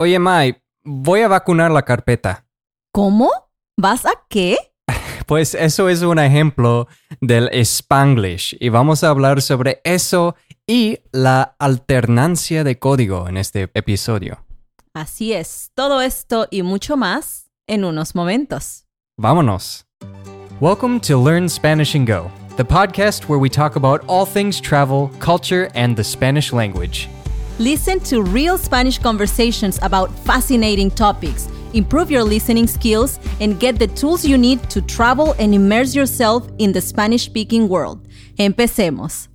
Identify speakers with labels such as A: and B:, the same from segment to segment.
A: Oye, Mai, voy a vacunar la carpeta.
B: ¿Cómo? ¿Vas a qué?
A: Pues eso es un ejemplo del Spanglish y vamos a hablar sobre eso y la alternancia de código en este episodio.
B: Así es, todo esto y mucho más en unos momentos.
A: Vámonos. Welcome to Learn Spanish and Go, the podcast where we talk about all things travel, culture, and the Spanish language.
B: Listen to real Spanish conversations about fascinating topics, improve your listening skills, and get the tools you need to travel and immerse yourself in the Spanish speaking world. Empecemos.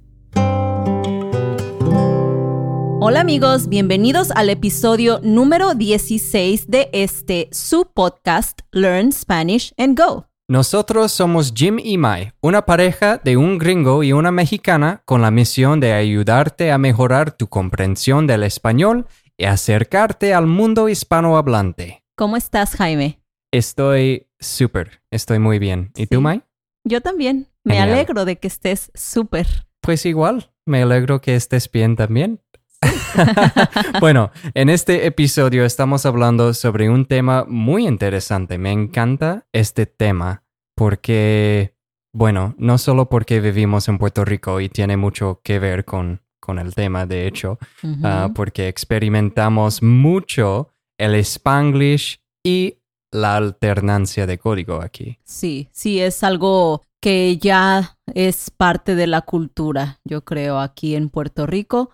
B: Hola amigos, bienvenidos al episodio número 16 de este su podcast Learn Spanish and Go.
A: Nosotros somos Jim y Mai, una pareja de un gringo y una mexicana con la misión de ayudarte a mejorar tu comprensión del español y acercarte al mundo hispanohablante.
B: ¿Cómo estás, Jaime?
A: Estoy súper, estoy muy bien. ¿Y tú. Mai?
B: Yo también. Me
A: Genial.
B: alegro de que estés súper.
A: Pues igual, me alegro que estés bien también. bueno, en este episodio estamos hablando sobre un tema muy interesante. Me encanta este tema porque, bueno, no solo porque vivimos en Puerto Rico y tiene mucho que ver con, con el tema, de hecho, ah, porque experimentamos mucho el Spanglish y la alternancia de código aquí.
B: Sí, sí, es algo que ya es parte de la cultura, yo creo, aquí en Puerto Rico,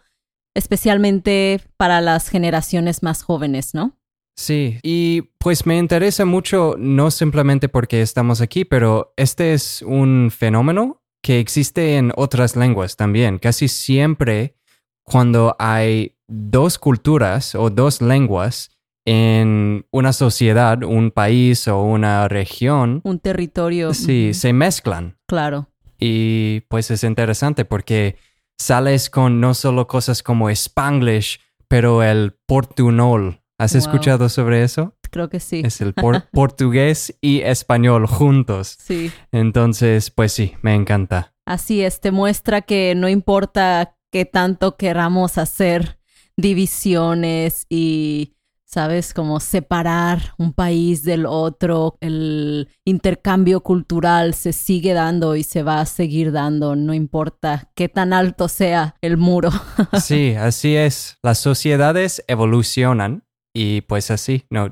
B: especialmente para las generaciones más jóvenes, ¿no?
A: Sí, y pues me interesa mucho, no simplemente porque estamos aquí, pero este es un fenómeno que existe en otras lenguas también. Casi siempre cuando hay dos culturas o dos lenguas en una sociedad, un país o una región,
B: Un territorio.
A: sí, se mezclan.
B: Claro.
A: Y pues es interesante porque sales con no solo cosas como Spanglish, pero el portunol. ¿Has
B: Wow.
A: escuchado sobre eso?
B: Creo que sí.
A: Es el por- portugués y español juntos.
B: Sí.
A: Entonces, pues sí, me encanta.
B: Así es, te muestra que no importa qué tanto queramos hacer divisiones y, sabes, como separar un país del otro, el intercambio cultural se sigue dando y se va a seguir dando, no importa qué tan alto sea el muro.
A: Sí, así es. Las sociedades evolucionan y pues así, ¿no?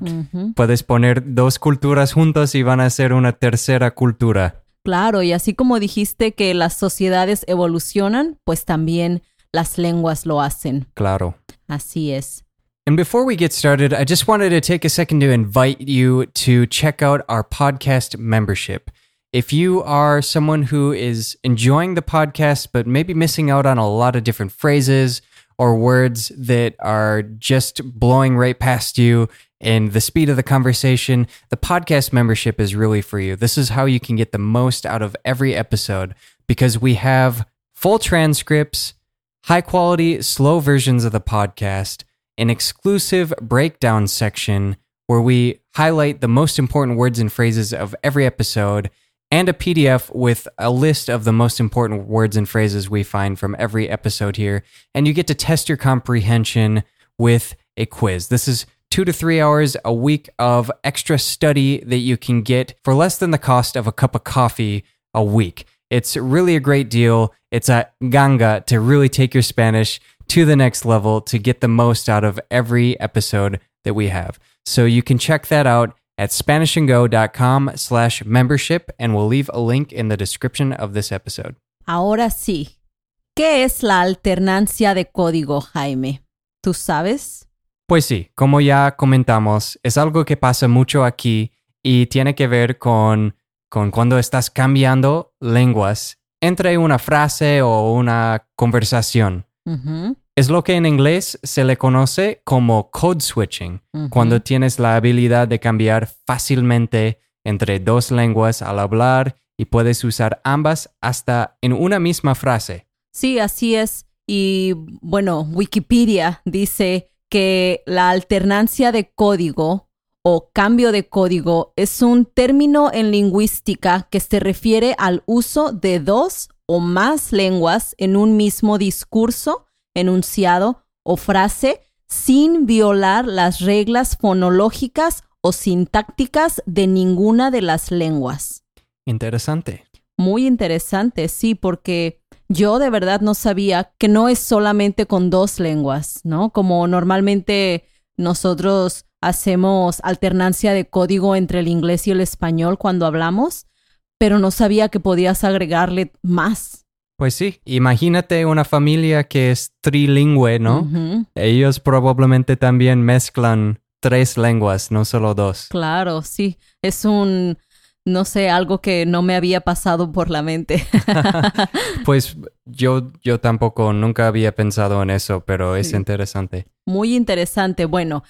A: Puedes poner dos culturas juntas y van a ser una tercera cultura.
B: Claro, y así como dijiste que las sociedades evolucionan, pues también las lenguas lo hacen.
A: Claro.
B: Así es.
A: And before we get started, I just wanted to take a second to invite you to check out our podcast membership. If you are someone who is enjoying the podcast, but maybe missing out on a lot of different phrases or words that are just blowing right past you and the speed of the conversation, the podcast membership is really for you. This is how you can get the most out of every episode because we have full transcripts, high quality, slow versions of the podcast, an exclusive breakdown section where we highlight the most important words and phrases of every episode, and a PDF with a list of the most important words and phrases we find from every episode here. And you get to test your comprehension with a quiz. This is two to three hours a week of extra study that you can get for less than the cost of a cup of coffee a week. It's really a great deal. It's a ganga to really take your Spanish to the next level to get the most out of every episode that we have. So you can check that out at SpanishAndGo.com slash membership and we'll leave a link in the description of this episode.
B: Ahora sí. ¿Qué es la alternancia de código, Jaime? ¿Tú sabes?
A: Pues sí, como ya comentamos, es algo que pasa mucho aquí y tiene que ver con, con cuando estás cambiando lenguas entre una frase o una conversación. Es lo que en inglés se le conoce como code switching, cuando tienes la habilidad de cambiar fácilmente entre dos lenguas al hablar y puedes usar ambas hasta en una misma frase.
B: Sí, así es. Y bueno, Wikipedia dice que la alternancia de código o cambio de código es un término en lingüística que se refiere al uso de dos o más lenguas en un mismo discurso, enunciado o frase sin violar las reglas fonológicas o sintácticas de ninguna de las lenguas.
A: Interesante.
B: Muy interesante, sí, porque yo de verdad no sabía que no es solamente con dos lenguas, ¿no? Como normalmente nosotros hacemos alternancia de código entre el inglés y el español cuando hablamos, pero no sabía que podías agregarle más.
A: Pues sí, imagínate una familia que es trilingüe, ¿no? Ellos probablemente también mezclan tres lenguas, no solo dos.
B: Claro, sí. Es un, no sé, algo que no me había pasado por la mente.
A: pues yo, yo tampoco nunca había pensado en eso, pero es interesante.
B: Muy interesante. Bueno,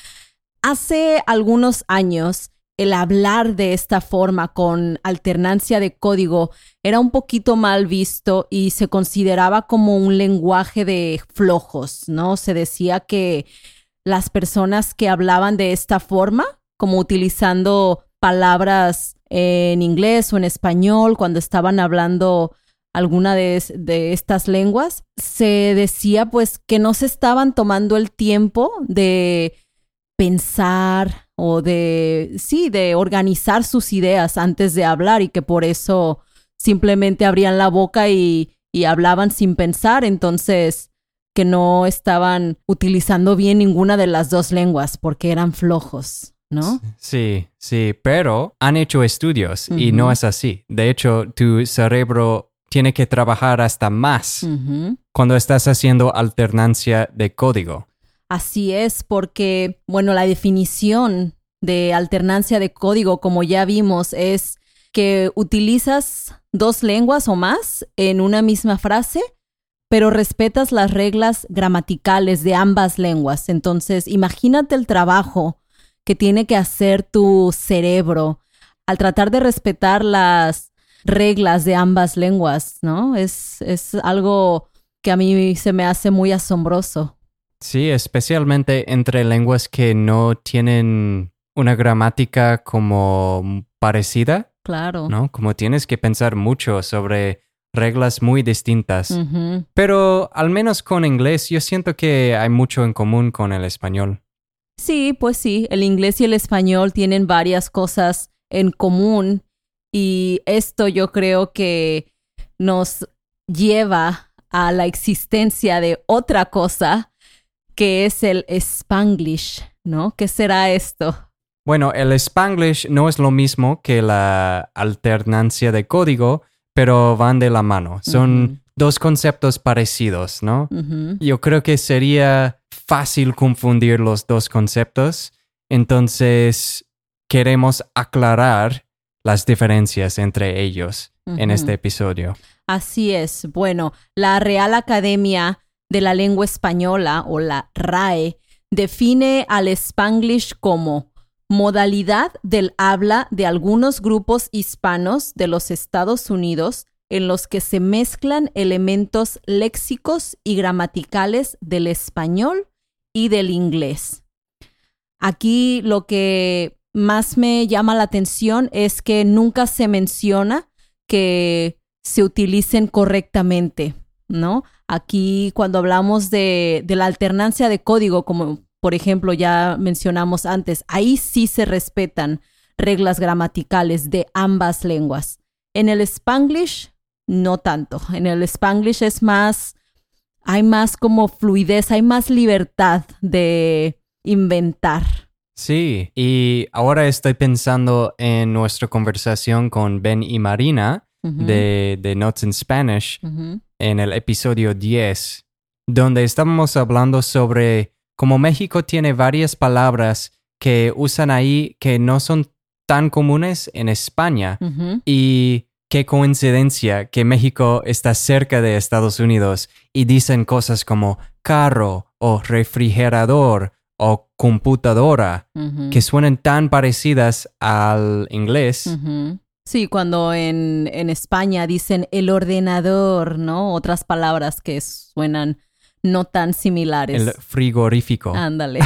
B: hace algunos años el hablar de esta forma con alternancia de código era un poquito mal visto y se consideraba como un lenguaje de flojos, ¿no? Se decía que las personas que hablaban de esta forma, como utilizando palabras en inglés o en español cuando estaban hablando alguna de, de, estas lenguas, se decía pues que no se estaban tomando el tiempo de pensar o de, sí, de organizar sus ideas antes de hablar y que por eso simplemente abrían la boca y, y hablaban sin pensar, entonces que no estaban utilizando bien ninguna de las dos lenguas porque eran flojos. ¿No?
A: Sí, sí, pero han hecho estudios y no es así. De hecho, tu cerebro tiene que trabajar hasta más cuando estás haciendo alternancia de código.
B: Así es, porque, bueno, la definición de alternancia de código, como ya vimos, es que utilizas dos lenguas o más en una misma frase, pero respetas las reglas gramaticales de ambas lenguas. Entonces, imagínate el trabajo que tiene que hacer tu cerebro al tratar de respetar las reglas de ambas lenguas, ¿no? Es, es algo que a mí se me hace muy asombroso.
A: Sí, especialmente entre lenguas que no tienen una gramática como parecida.
B: Claro.
A: ¿No? Como tienes que pensar mucho sobre reglas muy distintas. Pero al menos con inglés yo siento que hay mucho en común con el español.
B: Sí, pues sí, el inglés y el español tienen varias cosas en común y esto yo creo que nos lleva a la existencia de otra cosa que es el Spanglish, ¿no? ¿Qué será esto?
A: Bueno, el Spanglish no es lo mismo que la alternancia de código, pero van de la mano. Son dos conceptos parecidos, ¿no? Yo creo que sería fácil confundir los dos conceptos, entonces queremos aclarar las diferencias entre ellos en este episodio.
B: Así es. Bueno, la Real Academia de la lengua española o la RAE define al spanglish como modalidad del habla de algunos grupos hispanos de los Estados Unidos en los que se mezclan elementos léxicos y gramaticales del español y del inglés. Aquí lo que más me llama la atención es que nunca se menciona que se utilicen correctamente, ¿no? Aquí cuando hablamos de, la alternancia de código, como por ejemplo ya mencionamos antes, ahí sí se respetan reglas gramaticales de ambas lenguas. En el spanglish, no tanto. En el spanglish es más, hay más como fluidez, hay más libertad de inventar.
A: Sí, y ahora estoy pensando en nuestra conversación con Ben y Marina de, de Notes in Spanish en el episodio 10, donde estábamos hablando sobre cómo México tiene varias palabras que usan ahí que no son tan comunes en España y qué coincidencia que México está cerca de Estados Unidos y dicen cosas como carro o refrigerador o computadora que suenan tan parecidas al inglés
B: Sí, cuando en, en, España dicen el ordenador, ¿no? Otras palabras que suenan no tan similares.
A: El frigorífico.
B: Ándale.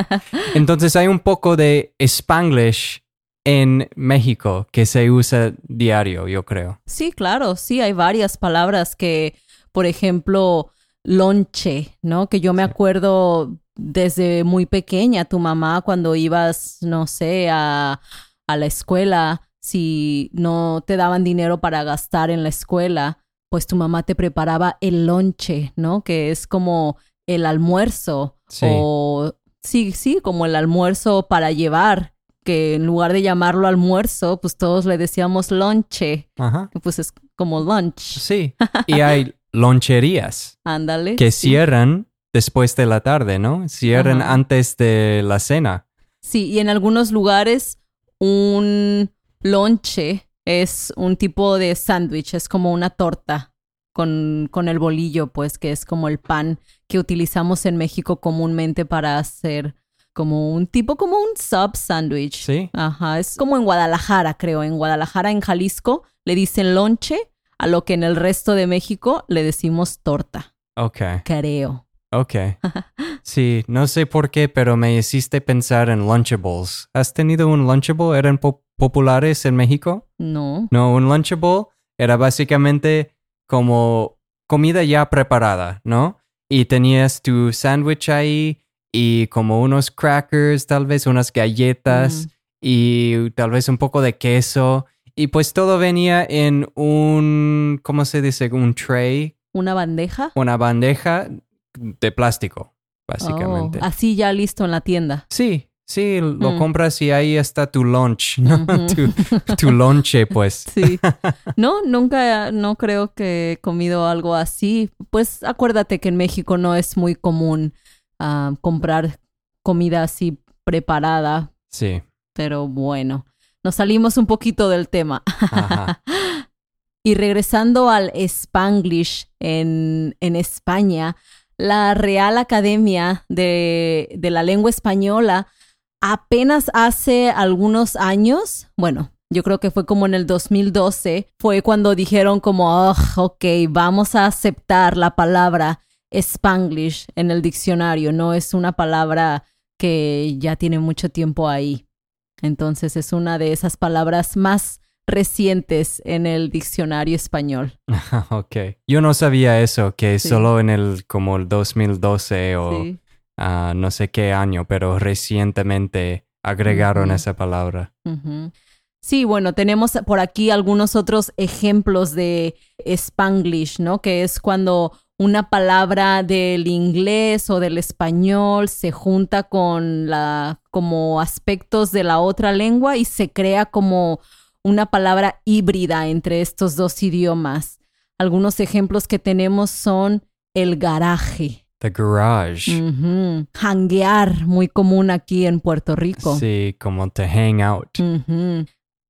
A: Entonces hay un poco de spanglish en México que se usa diario, yo creo.
B: Sí, claro, sí, hay varias palabras que, por ejemplo, lonche, ¿no? Que yo me
A: Sí.
B: acuerdo desde muy pequeña, tu mamá cuando ibas, no sé, a, a la escuela, si no te daban dinero para gastar en la escuela, pues tu mamá te preparaba el lonche, ¿no? Que es como el almuerzo
A: Sí.
B: o sí, sí, como el almuerzo para llevar, que en lugar de llamarlo almuerzo, pues todos le decíamos lonche,
A: Ajá.
B: pues es como lunch.
A: Sí. Y hay loncherías
B: Ándale.
A: que
B: sí.
A: cierran después de la tarde, ¿no? Cierran
B: Ajá.
A: antes de la cena.
B: Sí, y en algunos lugares un lonche es un tipo de sándwich, es como una torta con, con el bolillo, pues que es como el pan que utilizamos en México comúnmente para hacer como un tipo, como un sub sándwich.
A: Sí.
B: Ajá, es como en Guadalajara, creo. En Guadalajara, en Jalisco, le dicen lonche, a lo que en el resto de México le decimos torta,
A: Ok.
B: creo.
A: Ok. Sí, no sé por qué, pero me hiciste pensar en Lunchables. ¿Has tenido un Lunchable? ¿Eran po- populares en México?
B: No.
A: No, un Lunchable era básicamente como comida ya preparada, ¿no? Y tenías tu sándwich ahí y como unos crackers, tal vez unas galletas y tal vez un poco de queso. Y pues todo venía en un, ¿cómo se dice? Un tray,
B: ¿Una bandeja?
A: una bandeja de plástico, básicamente.
B: Oh, así ya listo en la tienda.
A: Sí, sí, lo
B: Mm.
A: compras y ahí está tu lunch, ¿no? Tu, tu lonche, pues.
B: Sí. No, nunca, no creo que he comido algo así. Pues acuérdate que en México no es muy común ah, comprar comida así preparada,
A: Sí,
B: pero bueno, nos salimos un poquito del tema.
A: ajá.
B: Y regresando al Spanglish en, en España, la Real Academia de, de la Lengua Española apenas hace algunos años, bueno, yo creo que fue como en el 2012, fue cuando dijeron como, "Ugh, ok, vamos a aceptar la palabra Spanglish en el diccionario, no es una palabra que ya tiene mucho tiempo ahí. Entonces es una de esas palabras más recientes en el diccionario español.
A: ok. Yo no sabía eso, que
B: Sí.
A: solo en el como el 2012 o
B: Sí.
A: ah, no sé qué año, pero recientemente agregaron esa palabra.
B: Sí, bueno, tenemos por aquí algunos otros ejemplos de Spanglish, ¿no? Que es cuando una palabra del inglés o del español se junta con la como aspectos de la otra lengua y se crea como una palabra híbrida entre estos dos idiomas. Algunos ejemplos que tenemos son el garaje,
A: The garage.
B: ujú, hanguear, muy común aquí en Puerto Rico.
A: Sí, como to hang out.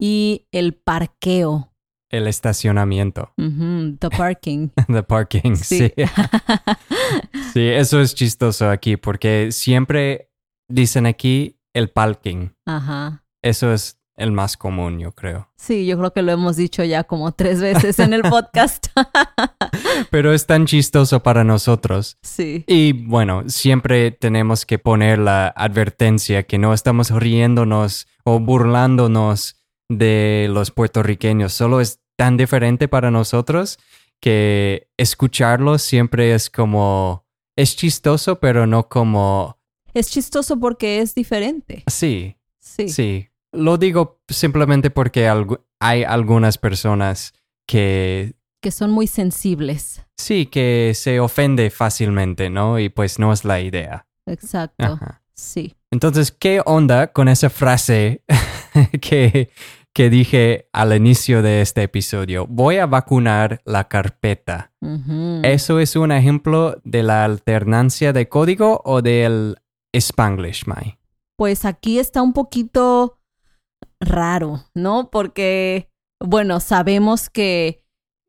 B: Y el parqueo.
A: El estacionamiento.
B: The parking.
A: The parking.
B: Sí.
A: Sí. sí, eso es chistoso aquí porque siempre dicen aquí el parking.
B: Ajá.
A: Eso es el más común, yo creo.
B: Sí, yo creo que lo hemos dicho ya como tres veces en el podcast.
A: Pero es tan chistoso para nosotros.
B: sí.
A: Y bueno, siempre tenemos que poner la advertencia que no estamos riéndonos o burlándonos de los puertorriqueños. Solo es tan diferente para nosotros que escucharlo siempre es como... Es chistoso, pero no como...
B: Es chistoso porque es diferente.
A: Sí,
B: Sí.
A: sí. Lo digo simplemente porque hay algunas personas que
B: Que son muy sensibles.
A: sí, que se ofende fácilmente, ¿no? Y pues no es la idea.
B: Exacto.
A: Ajá.
B: Sí.
A: Entonces, ¿qué onda con esa frase que, que dije al inicio de este episodio? Voy a vacunar la carpeta. ¿Eso es un ejemplo de la alternancia de código o del Spanglish, Mai?
B: Pues aquí está un poquito raro, ¿no? Porque, bueno, sabemos que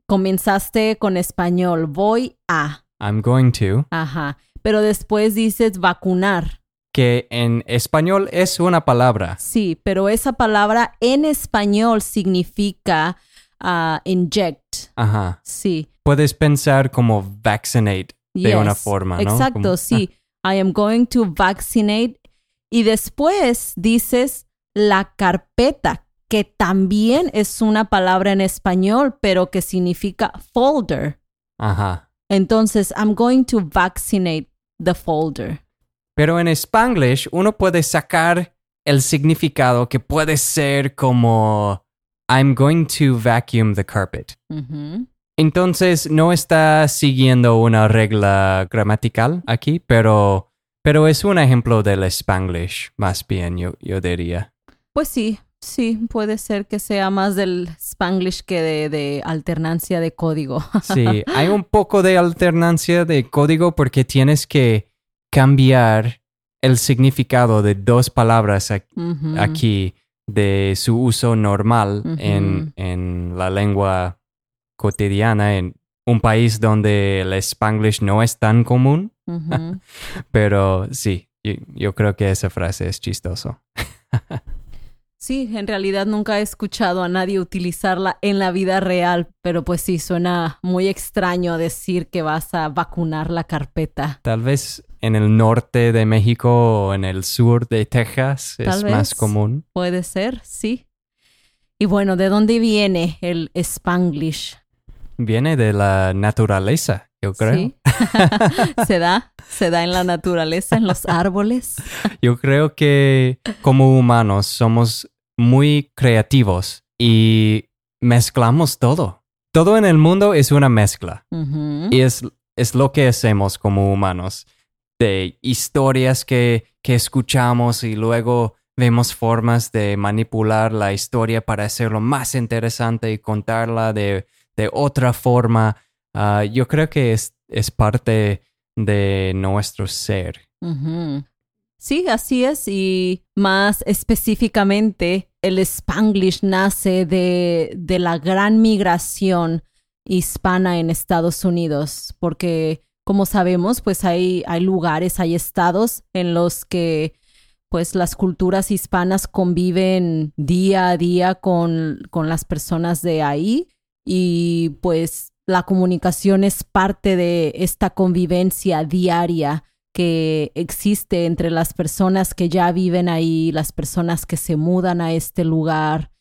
B: comenzaste con español, voy a,
A: I'm going to.
B: ajá, pero después dices vacunar.
A: Que en español es una palabra.
B: Sí, pero esa palabra en español significa ah, inject.
A: Ajá.
B: Sí.
A: Puedes pensar como vaccinate de
B: yes.
A: una forma, ¿no?
B: Exacto,
A: Como-
B: sí. I am going to vaccinate. Y después dices la carpeta, que también es una palabra en español, pero que significa folder.
A: Ajá.
B: Entonces, I'm going to vaccinate the folder.
A: Pero en Spanglish uno puede sacar el significado que puede ser como I'm going to vacuum the carpet. Entonces no está siguiendo una regla gramatical aquí, pero, pero es un ejemplo del Spanglish, más bien, yo, yo diría.
B: Pues sí, sí, puede ser que sea más del Spanglish que de, de alternancia de código.
A: Sí, hay un poco de alternancia de código porque tienes que cambiar el significado de dos palabras aquí de su uso normal en, en la lengua cotidiana en un país donde el Spanglish no es tan común. Pero sí, yo, yo creo que esa frase es chistoso.
B: Sí, en realidad nunca he escuchado a nadie utilizarla en la vida real, pero pues sí, suena muy extraño decir que vas a vacunar la carpeta.
A: Tal vez en el norte de México o en el sur de Texas es
B: Tal
A: más común.
B: Puede ser, sí. Y bueno, ¿de dónde viene el Spanglish?
A: Viene de la naturaleza, yo creo.
B: Sí. se da, se da en la naturaleza, en los árboles.
A: Yo creo que como humanos somos muy creativos y mezclamos todo. Todo en el mundo es una mezcla. Y es, es lo que hacemos como humanos. De historias que, que escuchamos y luego vemos formas de manipular la historia para hacerlo más interesante y contarla de, de otra forma. Ah, yo creo que es, es parte de nuestro ser.
B: Sí, así es. Y más específicamente, el Spanglish nace de, de la gran migración hispana en Estados Unidos, porque como sabemos, pues hay, hay lugares, hay estados en los que pues las culturas hispanas conviven día a día con, con las personas de ahí y pues la comunicación es parte de esta convivencia diaria que existe entre las personas que ya viven ahí, las personas que se mudan a este lugar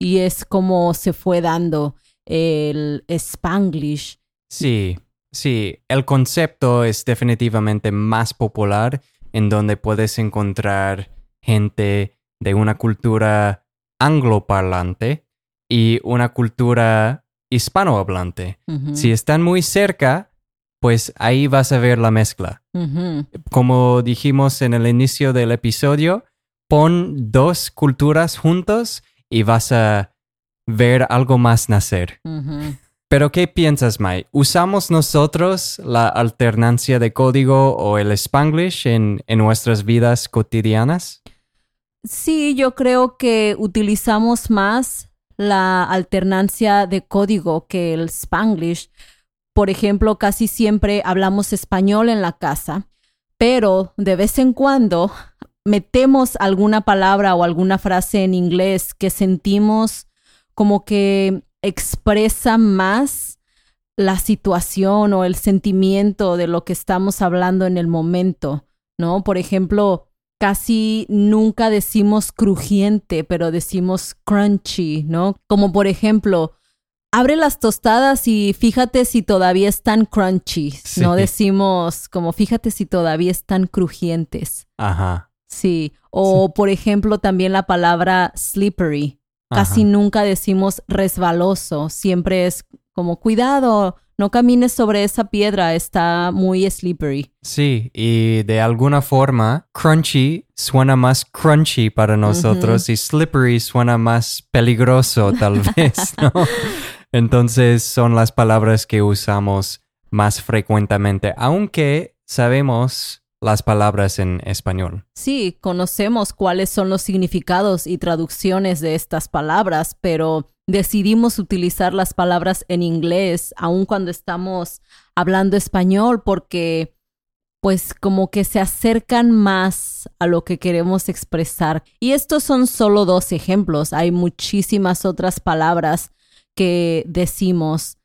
B: y es como se fue dando el Spanglish.
A: Sí, sí, el concepto es definitivamente más popular en donde puedes encontrar gente de una cultura angloparlante y una cultura hispanohablante. Si están muy cerca, pues ahí vas a ver la mezcla. Como dijimos en el inicio del episodio, pon dos culturas juntos y vas a ver algo más nacer. Pero ¿qué piensas, Mai? ¿Usamos nosotros la alternancia de código o el Spanglish en, en nuestras vidas cotidianas?
B: Sí, yo creo que utilizamos más la alternancia de código que el Spanglish. Por ejemplo, casi siempre hablamos español en la casa, pero de vez en cuando metemos alguna palabra o alguna frase en inglés que sentimos como que expresa más la situación o el sentimiento de lo que estamos hablando en el momento, ¿no? Por ejemplo, casi nunca decimos crujiente, pero decimos crunchy, ¿no? Como por ejemplo, abre las tostadas y fíjate si todavía están crunchy.
A: Sí.
B: No decimos como fíjate si todavía están crujientes.
A: Ajá.
B: Sí. O por ejemplo también la palabra slippery. Casi
A: ajá.
B: nunca decimos resbaloso. Siempre es como cuidado, no camines sobre esa piedra, está muy slippery.
A: Sí, y de alguna forma, crunchy suena más crunchy para nosotros y slippery suena más peligroso, tal vez, ¿no? Entonces son las palabras que usamos más frecuentemente, aunque sabemos las palabras en español.
B: Sí, conocemos cuáles son los significados y traducciones de estas palabras, pero decidimos utilizar las palabras en inglés aun cuando estamos hablando español porque pues como que se acercan más a lo que queremos expresar. Y estos son solo dos ejemplos. Hay muchísimas otras palabras que decimos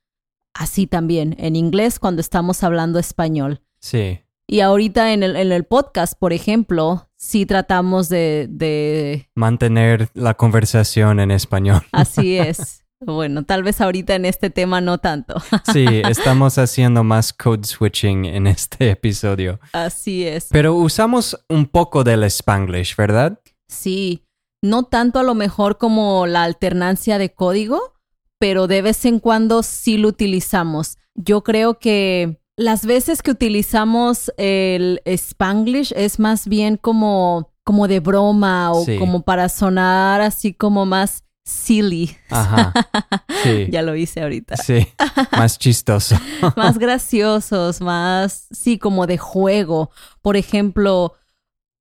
B: así también en inglés cuando estamos hablando español.
A: Sí,
B: Y ahorita en el, en el podcast, por ejemplo, sí tratamos de, de
A: mantener la conversación en español.
B: así es, Bueno, tal vez ahorita en este tema no tanto.
A: Sí, estamos haciendo más code switching en este episodio.
B: Así es.
A: Pero usamos un poco del spanglish, ¿verdad?
B: Sí, no tanto a lo mejor como la alternancia de código, pero de vez en cuando sí lo utilizamos. Yo creo que las veces que utilizamos el spanglish es más bien como, como de broma o
A: Sí.
B: como para sonar así como más silly.
A: Ajá. Sí.
B: ya lo hice ahorita.
A: Sí, más chistoso.
B: más graciosos, más, sí, como de juego. Por ejemplo,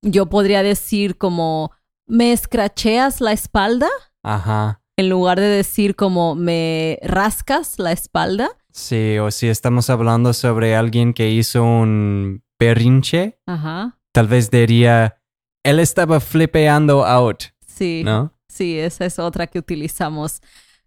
B: yo podría decir como, ¿me escracheas la espalda?
A: Ajá.
B: En lugar de decir como, ¿me rascas la espalda?
A: Sí, o si estamos hablando sobre alguien que hizo un berrinche,
B: Ajá.
A: tal vez diría, él estaba flipeando out,
B: Sí.
A: ¿no?
B: Sí, esa es otra que utilizamos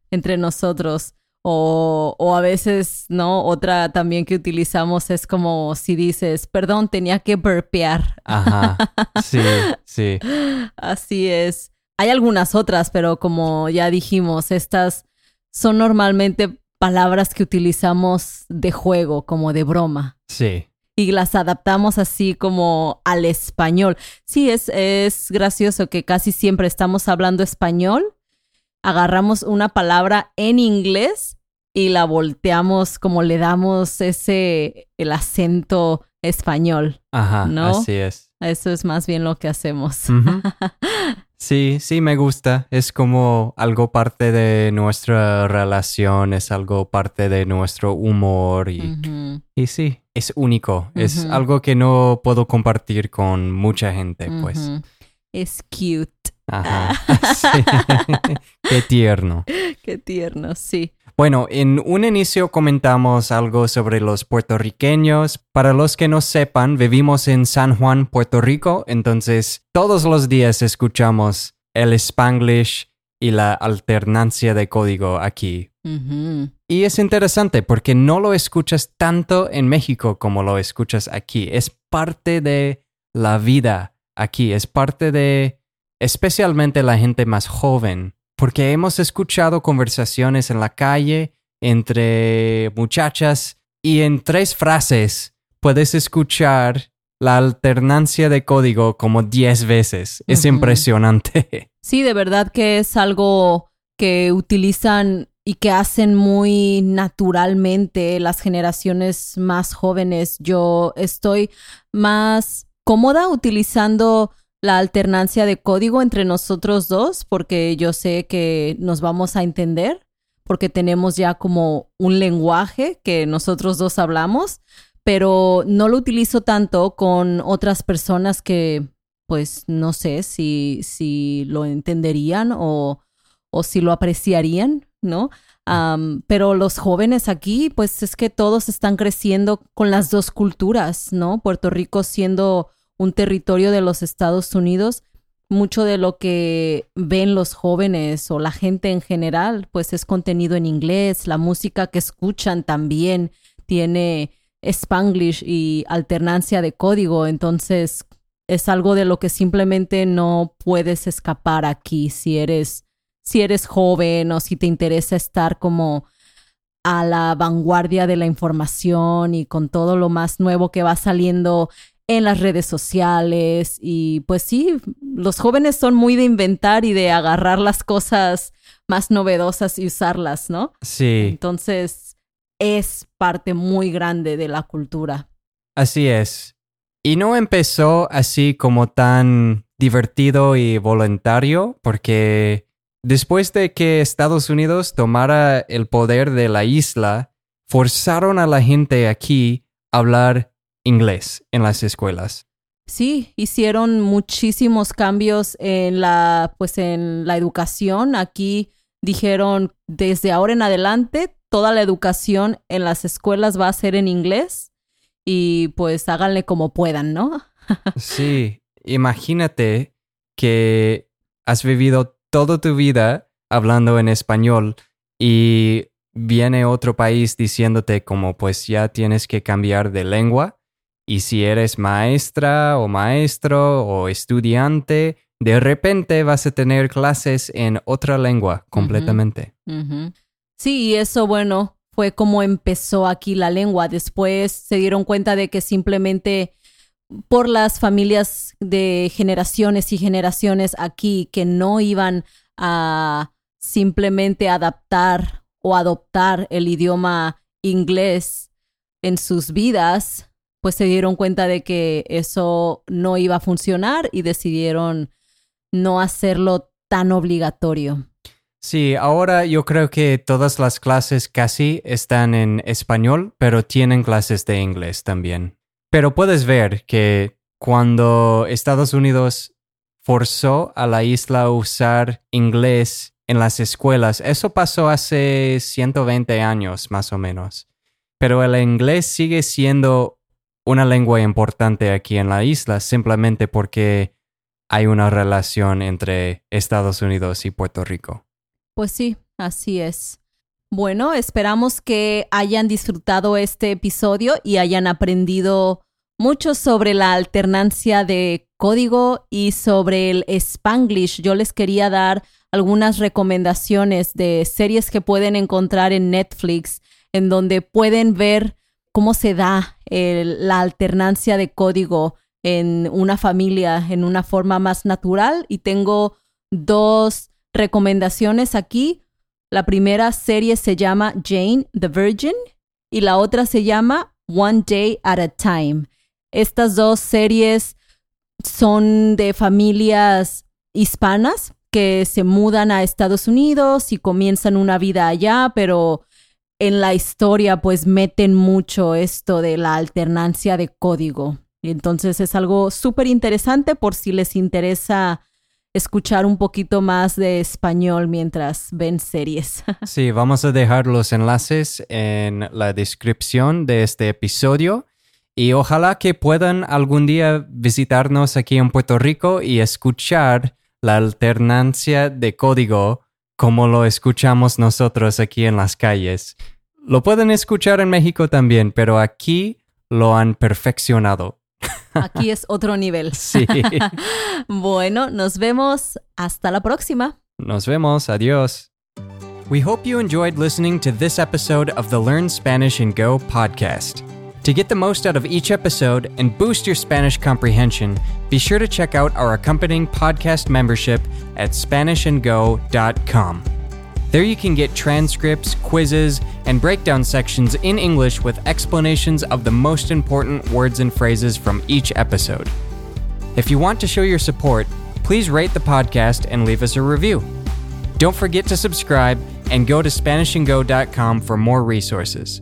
B: entre nosotros. O, o a veces, ¿no? Otra también que utilizamos es como si dices, perdón, tenía que burpear.
A: Ajá. Sí, sí.
B: Así es. Hay algunas otras, pero como ya dijimos, estas son normalmente palabras que utilizamos de juego, como de broma.
A: Sí.
B: Y las adaptamos así como al español. Sí, es, es gracioso que casi siempre estamos hablando español, agarramos una palabra en inglés y la volteamos como le damos ese, el acento español.
A: Ajá.
B: ¿No?
A: Así es.
B: Eso es más bien lo que hacemos.
A: Sí, sí, me gusta. Es como algo parte de nuestra relación, es algo parte de nuestro humor y, y sí, es único. Es algo que no puedo compartir con mucha gente, pues.
B: Es cute.
A: Ajá. Sí. Qué tierno.
B: Qué tierno, sí.
A: Bueno, en un inicio comentamos algo sobre los puertorriqueños. Para los que no sepan, vivimos en San Juan, Puerto Rico, entonces todos los días escuchamos el spanglish y la alternancia de código aquí. Y es interesante porque no lo escuchas tanto en México como lo escuchas aquí. Es parte de la vida aquí, es parte de especialmente la gente más joven, porque hemos escuchado conversaciones en la calle entre muchachas y en tres frases puedes escuchar la alternancia de código como 10 veces. Es impresionante.
B: Sí, de verdad que es algo que utilizan y que hacen muy naturalmente las generaciones más jóvenes. Yo estoy más cómoda utilizando la alternancia de código entre nosotros dos porque yo sé que nos vamos a entender porque tenemos ya como un lenguaje que nosotros dos hablamos, pero no lo utilizo tanto con otras personas que pues no sé si, si lo entenderían o, o si lo apreciarían, ¿no? Pero los jóvenes aquí, pues es que todos están creciendo con las dos culturas, ¿no? Puerto Rico siendo un territorio de los Estados Unidos, mucho de lo que ven los jóvenes o la gente en general, pues es contenido en inglés, la música que escuchan también tiene spanglish y alternancia de código, entonces es algo de lo que simplemente no puedes escapar aquí si eres si eres joven o si te interesa estar como a la vanguardia de la información y con todo lo más nuevo que va saliendo en las redes sociales y pues sí, los jóvenes son muy de inventar y de agarrar las cosas más novedosas y usarlas, ¿no?
A: Sí.
B: Entonces es parte muy grande de la cultura.
A: Así es. Y no empezó así como tan divertido y voluntario, porque después de que Estados Unidos tomara el poder de la isla, forzaron a la gente aquí a hablar inglés en las escuelas.
B: Sí, hicieron muchísimos cambios en la, pues en la educación. Aquí dijeron desde ahora en adelante toda la educación en las escuelas va a ser en inglés y pues háganle como puedan, ¿no?
A: Sí, imagínate que has vivido toda tu vida hablando en español y viene otro país diciéndote como pues ya tienes que cambiar de lengua y si eres maestra o maestro o estudiante, de repente vas a tener clases en otra lengua completamente.
B: Sí, y eso, bueno, fue como empezó aquí la lengua. Después se dieron cuenta de que simplemente por las familias de generaciones y generaciones aquí que no iban a simplemente adaptar o adoptar el idioma inglés en sus vidas, pues se dieron cuenta de que eso no iba a funcionar y decidieron no hacerlo tan obligatorio.
A: Sí, ahora yo creo que todas las clases casi están en español, pero tienen clases de inglés también. Pero puedes ver que cuando Estados Unidos forzó a la isla a usar inglés en las escuelas, eso pasó hace 120 años más o menos. Pero el inglés sigue siendo una lengua importante aquí en la isla simplemente porque hay una relación entre Estados Unidos y Puerto Rico.
B: Pues sí, así es. Bueno, esperamos que hayan disfrutado este episodio y hayan aprendido mucho sobre la alternancia de código y sobre el spanglish. Yo les quería dar algunas recomendaciones de series que pueden encontrar en Netflix, en donde pueden ver cómo se da la alternancia de código en una familia en una forma más natural. Y tengo dos recomendaciones aquí. La primera serie se llama Jane the Virgin y la otra se llama One Day at a Time. Estas dos series son de familias hispanas que se mudan a Estados Unidos y comienzan una vida allá, pero en la historia pues meten mucho esto de la alternancia de código. Entonces es algo súper interesante por si les interesa escuchar un poquito más de español mientras ven series.
A: Sí, vamos a dejar los enlaces en la descripción de este episodio y ojalá que puedan algún día visitarnos aquí en Puerto Rico y escuchar la alternancia de código como lo escuchamos nosotros aquí en las calles. Lo pueden escuchar en México también, pero aquí lo han perfeccionado.
B: Aquí es otro nivel.
A: Sí.
B: bueno, nos vemos. Hasta la próxima.
A: Nos vemos. Adiós. We hope you enjoyed listening to this episode of the Learn Spanish and Go podcast. To get the most out of each episode and boost your Spanish comprehension, be sure to check out our accompanying podcast membership at SpanishAndGo.com. There you can get transcripts, quizzes, and breakdown sections in English with explanations of the most important words and phrases from each episode. If you want to show your support, please rate the podcast and leave us a review. Don't forget to subscribe and go to SpanishAndGo.com for more resources.